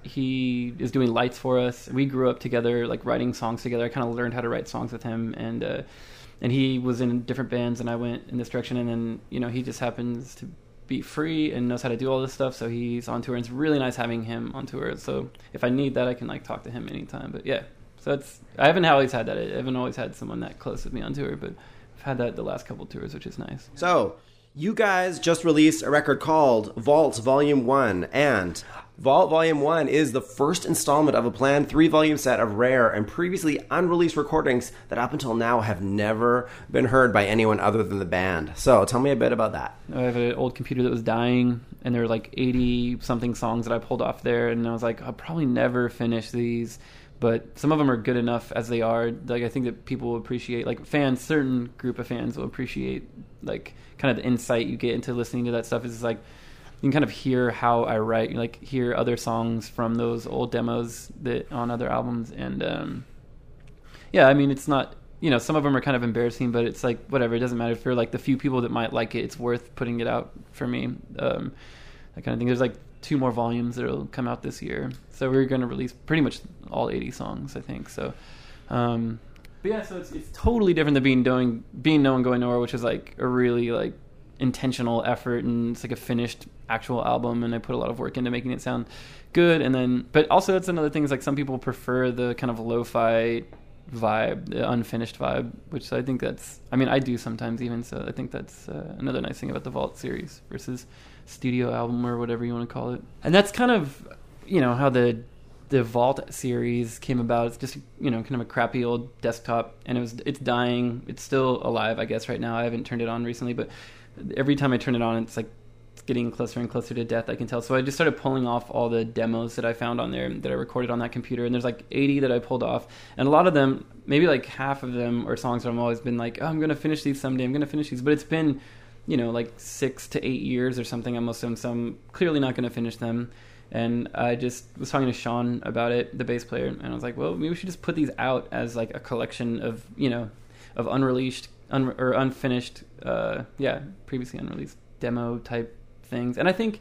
he is doing lights for us we grew up together like writing songs together i kind of learned how to write songs with him and uh, and he was in different bands and i went in this direction and then you know he just happens to be free and knows how to do all this stuff so he's on tour and it's really nice having him on tour so if i need that i can like talk to him anytime but yeah so it's I haven't always had that. I haven't always had someone that close with me on tour, but I've had that the last couple tours, which is nice. So, you guys just released a record called Vault Volume 1, and Vault Volume 1 is the first installment of a planned three volume set of rare and previously unreleased recordings that up until now have never been heard by anyone other than the band. So, tell me a bit about that. I have an old computer that was dying, and there were like eighty something songs that I pulled off there, and I was like, I'll probably never finish these. But some of them are good enough as they are. Like I think that people will appreciate, like fans, certain group of fans will appreciate, like kind of the insight you get into listening to that stuff. Is like can kind of hear how I write, like hear other songs from those old demos that on other albums, and um, yeah, I mean it's not you know some of them are kind of embarrassing, but it's like whatever. It doesn't matter for like the few people that might like it. It's worth putting it out for me. Um, that kind of thing. There's like two more volumes that'll come out this year, so we're going to release pretty much all 80 songs, I think. So. Um, but yeah, so it's, it's totally different than being doing being no one going nowhere, which is like a really like intentional effort and it's like a finished actual album and I put a lot of work into making it sound good and then but also that's another thing is like some people prefer the kind of lo-fi vibe the unfinished vibe which I think that's I mean I do sometimes even so I think that's uh, another nice thing about the Vault series versus studio album or whatever you want to call it and that's kind of you know how the the Vault series came about. It's just you know kind of a crappy old desktop, and it was it's dying. It's still alive, I guess, right now. I haven't turned it on recently, but every time I turn it on, it's like getting closer and closer to death. I can tell. So I just started pulling off all the demos that I found on there that I recorded on that computer, and there's like 80 that I pulled off, and a lot of them, maybe like half of them, are songs that I've always been like, oh, I'm gonna finish these someday. I'm gonna finish these, but it's been you know like six to eight years or something I most of them, so I'm clearly not gonna finish them. And I just was talking to Shawn about it, the bass player, and I was like, well, maybe we should just put these out as like a collection of you know of unreleased un- or unfinished, uh, yeah, previously unreleased demo type things. And I think,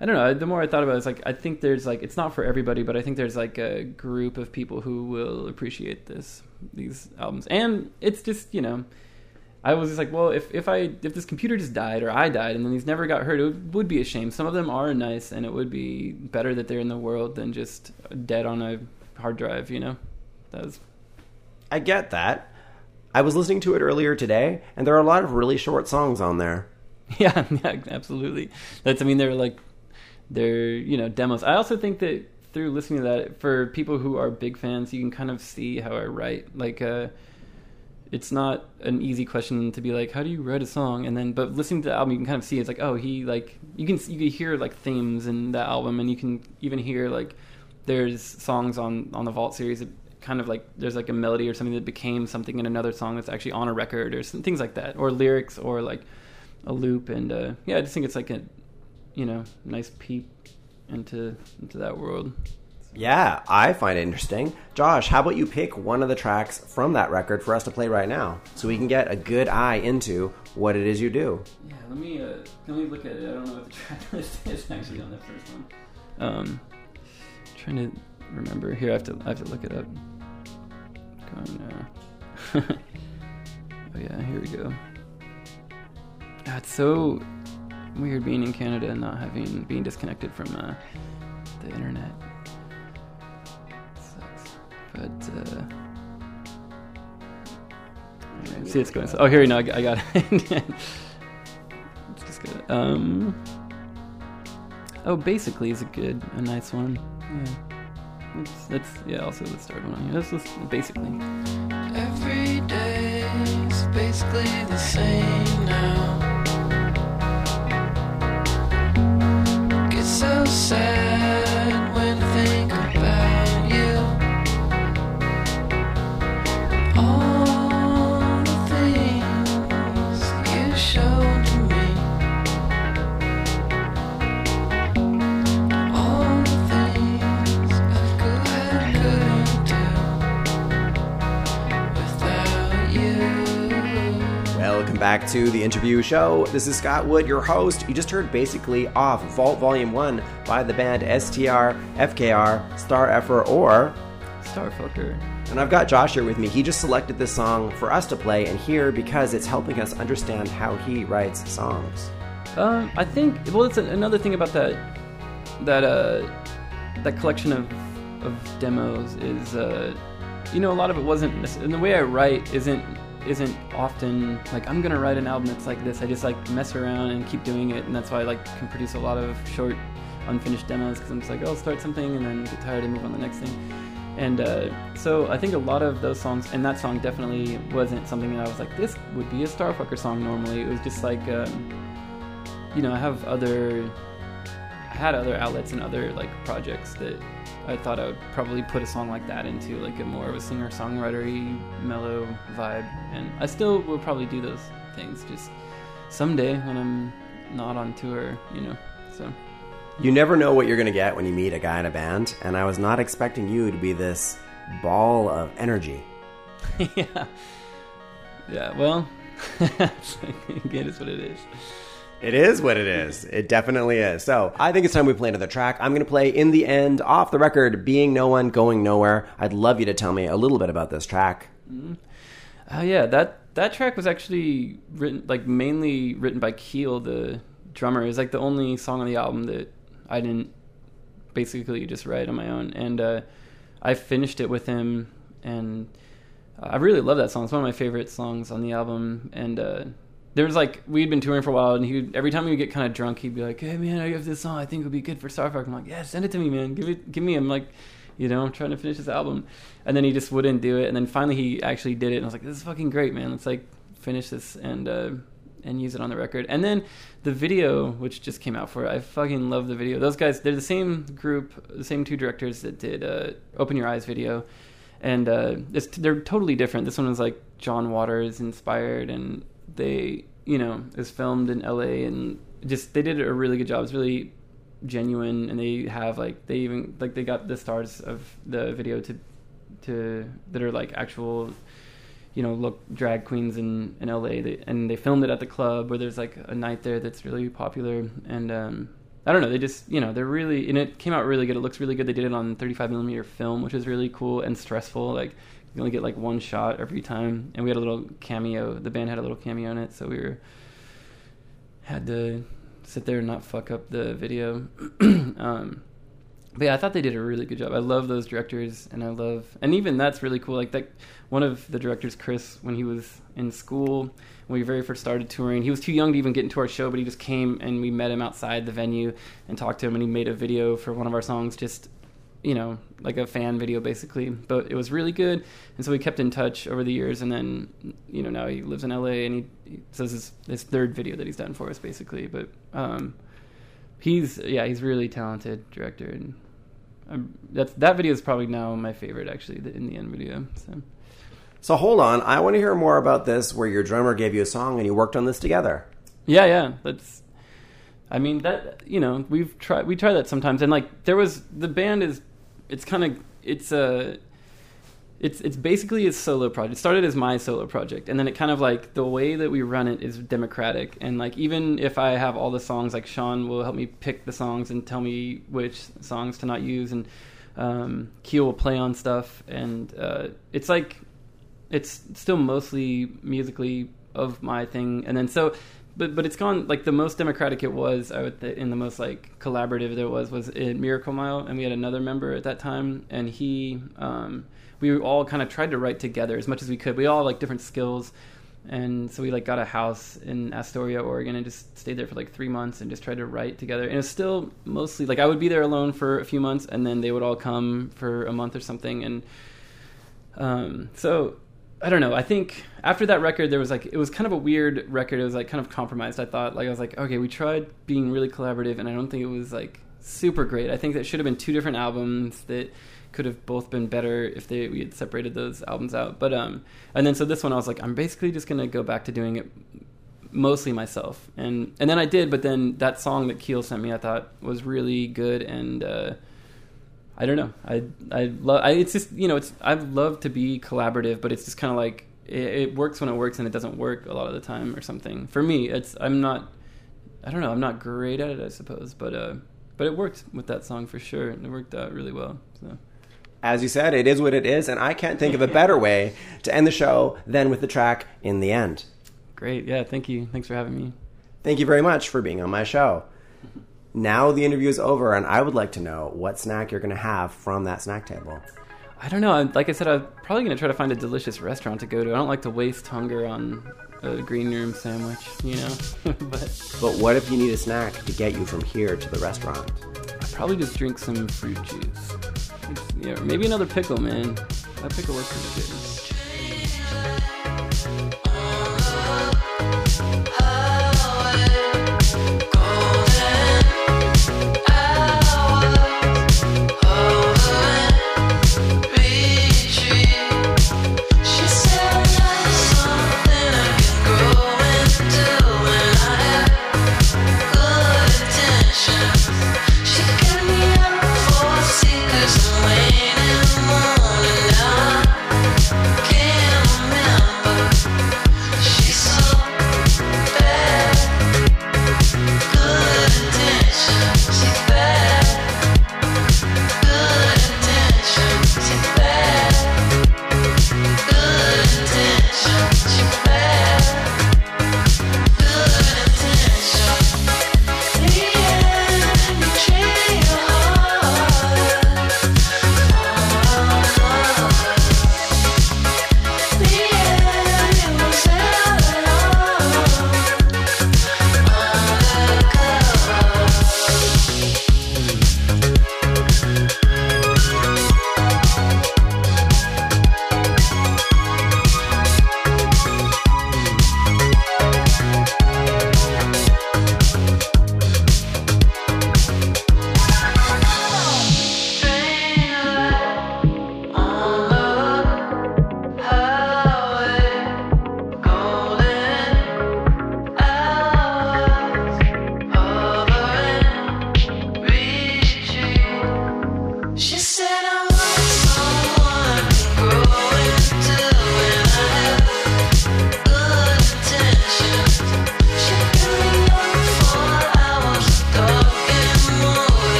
I don't know, the more I thought about it, it's like, I think there's like, it's not for everybody, but I think there's like a group of people who will appreciate this, these albums. And it's just, you know, I was just like, well, if, if I if this computer just died or I died and then these never got heard, it would, would be a shame. Some of them are nice, and it would be better that they're in the world than just dead on a hard drive. You know, that was I get that. I was listening to it earlier today, and there are a lot of really short songs on there. [laughs] Yeah, yeah, absolutely. That's I mean they're like they're you know demos. I also think that through listening to that, for people who are big fans, you can kind of see how I write. Like, uh, it's not an easy question to be like, how do you write a song? And then, but listening to the album, you can kind of see it's like, oh, he like you can you can hear like themes in the album, and you can even hear like there's songs on on the Vault series that kind of like there's like a melody or something that became something in another song that's actually on a record or some, things like that, or lyrics or like a loop. And uh, yeah, I just think it's like a you know nice peep into into that world. Yeah, I find it interesting. Josh, how about you pick one of the tracks from that record for us to play right now so we can get a good eye into what it is you do? Yeah, let me uh, let me look at it. I don't know what the [laughs] track list is actually on that first one. Um, trying to remember here. I have to I have to look it up. [laughs] Oh yeah, here we go. It's so weird being in Canada and not having being disconnected from uh, the internet. Sucks. But uh, anyway, see, it's going. Oh, here we go. I got it. [laughs] Just it. Um. Oh, basically, is a good, a nice one. Yeah. Let's, let's yeah. Also, let's start one on here. Let's, basically. Every day's basically the same now. Sad to the interview show. This is Scott Wood, your host. You just heard basically off Vault Volume 1 by the band STR, FKR, Star Effer, or. Starfucker. And I've got Josh here with me. He just selected this song for us to play and hear because it's helping us understand how he writes songs. Um, I think well, it's another thing about that that uh, that collection of of demos is uh, you know a lot of it wasn't and the way I write isn't isn't often like I'm gonna write an album that's like this. I just like mess around and keep doing it, and that's why I like can produce a lot of short unfinished demos because I'm just like oh, I'll start something and then get tired and move on to the next thing. And uh, so I think a lot of those songs, and that song definitely wasn't something that I was like, this would be a Starfucker song normally. It was just like, um, you know, I have other, I had other outlets and other like projects that I thought I would probably put a song like that into, like a more of a singer songwritery mellow vibe. And I still will probably do those things just someday when I'm not on tour, you know. So You never know what you're going to get when you meet a guy in a band, and I was not expecting you to be this ball of energy. [laughs] yeah, yeah. Well, [laughs] it is what it is. It is what it is. It definitely is. So I think it's time we play another track. I'm going to play In the End off the record, Being No One, Going Nowhere. I'd love you to tell me a little bit about this track. Oh yeah, that that track was actually written like mainly written by Keil, the drummer. It's like the only song on the album that I didn't basically just write on my own, and uh, I finished it with him, and I really love that song. It's one of my favorite songs on the album, and uh, there was like we'd been touring for a while, and he every time we would get kind of drunk, he'd be like, "Hey man, I have this song I think it would be good for Starfuck." I'm like, "Yeah, send it to me, man. Give it, give me." I'm like, you know, I'm trying to finish this album. And then he just wouldn't do it. And then finally he actually did it. And I was like, this is fucking great, man. Let's like finish this and uh, and use it on the record. And then the video, which just came out for it, I fucking love the video. Those guys, they're the same group, the same two directors that did uh, Open Your Eyes video. And uh, it's, they're totally different. This one was like John Waters inspired, and they, you know, is filmed in LA, and just they did a really good job. It's really genuine, and they have like they even like they got the stars of the video to to that are like actual you know look drag queens in in LA they, and they filmed it at the club where there's like a night there that's really popular. And um I don't know they just you know they're really and it came out really good. It looks really good. They did it on 35 millimeter film which is really cool and stressful. Like you only get like one shot every time and we had a little cameo the band had a little cameo in it so we were had to sit there and not fuck up the video [clears throat] um but yeah, I thought they did a really good job. I love those directors, and I love, and even that's really cool. Like that, one of the directors, Chris, when he was in school, when we very first started touring, he was too young to even get into our show, but he just came and we met him outside the venue and talked to him, and he made a video for one of our songs, just you know, like a fan video basically. But it was really good, and so we kept in touch over the years, and then you know now he lives in LA, and he, he says his, his third video that he's done for us basically, but. um he's yeah he's really talented director. And um, that's that video is probably now my favorite actually the in the end video so. So hold on, I want to hear more about this where your drummer gave you a song and you worked on this together. yeah yeah. That's i mean that you know we've tried we try that sometimes. And like there was the band is it's kind of it's a it's it's basically a solo project. It started as my solo project, and then it kind of like the way that we run it is democratic. And like even if I have all the songs, like Shawn will help me pick the songs and tell me which songs to not use, and um, Keil will play on stuff, and uh, it's like it's still mostly musically of my thing, and then so. But but it's gone like the most democratic it was. I would th- in the most like collaborative there was was in Miracle Mile, and we had another member at that time, and he um, we all kind of tried to write together as much as we could. We all like different skills, and so we like got a house in Astoria, Oregon, and just stayed there for like three months and just tried to write together. And it was still mostly like I would be there alone for a few months, and then they would all come for a month or something, and um, so I don't know. I think after that record, there was like it was kind of a weird record. It was like kind of compromised. I thought like I was like, okay, we tried being really collaborative, and I don't think it was like super great. I think that should have been two different albums that could have both been better if they we had separated those albums out. But um, and then so this one, I was like, I'm basically just gonna go back to doing it mostly myself, and and then I did. But then that song that Keil sent me, I thought was really good, and uh, I don't know. I I love. I, it's just you know, it's I love to be collaborative, but it's just kind of like it, it works when it works, and it doesn't work a lot of the time or something. For me, it's I'm not. I don't know. I'm not great at it, I suppose, but uh, but it worked with that song for sure, and it worked out really well. So. As you said, it is what it is, and I can't think of a better way to end the show than with the track In the End. Great. Yeah. Thank you. Thanks for having me. Thank you very much for being on my show. Now the interview is over, and I would like to know what snack you're going to have from that snack table. I don't know. Like I said, I'm probably going to try to find a delicious restaurant to go to. I don't like to waste hunger on a green room sandwich, you know? [laughs] but But what if you need a snack to get you from here to the restaurant? I'll probably just drink some fruit juice. Yeah, maybe another pickle, man. That pickle looks pretty good.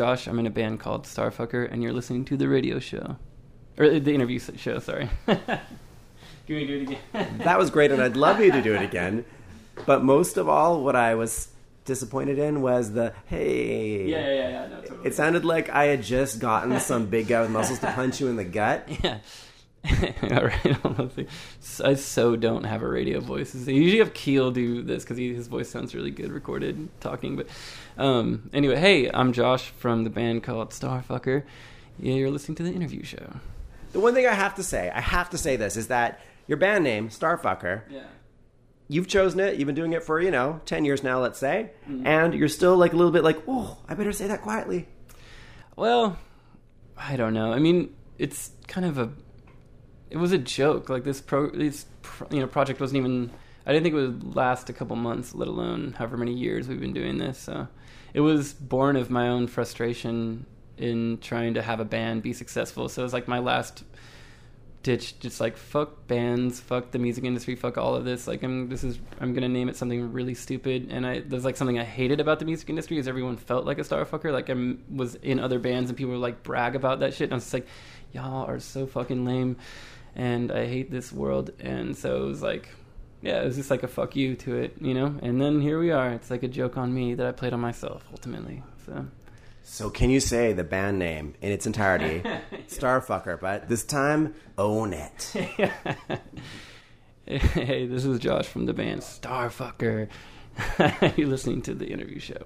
Josh. I'm in a band called Starfucker, and you're listening to the radio show, or uh, the interview show. Sorry. [laughs] Can we do it again? [laughs] That was great, and I'd love you to do it again. But most of all, what I was disappointed in was the hey. yeah, yeah, yeah. No, totally. It sounded like I had just gotten some big guy with muscles to punch you in the gut. [laughs] Yeah. All right. honestly. I so don't have a radio voice. I usually have Keil do this because his voice sounds really good recorded talking. But um, anyway, hey, I'm Josh from the band called Starfucker. Yeah, you're listening to the interview show. The one thing I have to say, I have to say this, is that your band name, Starfucker, Yeah. you've chosen it. You've been doing it for, you know, 10 years now, let's say. And you're still like a little bit like, oh, I better say that quietly. Well, I don't know. I mean, it's kind of a. It was a joke. Like this pro, this pro, you know project wasn't even. I didn't think it would last a couple months, let alone however many years we've been doing this. So, it was born of my own frustration in trying to have a band be successful. So it was like my last ditch, just like fuck bands, fuck the music industry, fuck all of this. Like I'm, this is, I'm gonna name it something really stupid. And I, there's like something I hated about the music industry is everyone felt like a star fucker. Like I was in other bands and people would like brag about that shit. And I was just like, y'all are so fucking lame, and I hate this world. And so it was like. Yeah, it was just like a fuck you to it, you know? And then here we are. It's like a joke on me that I played on myself, ultimately. So, So can you say the band name in its entirety? [laughs] Starfucker, but this time, own it. [laughs] hey, this is Josh from the band Starfucker. [laughs] You're listening to the interview show.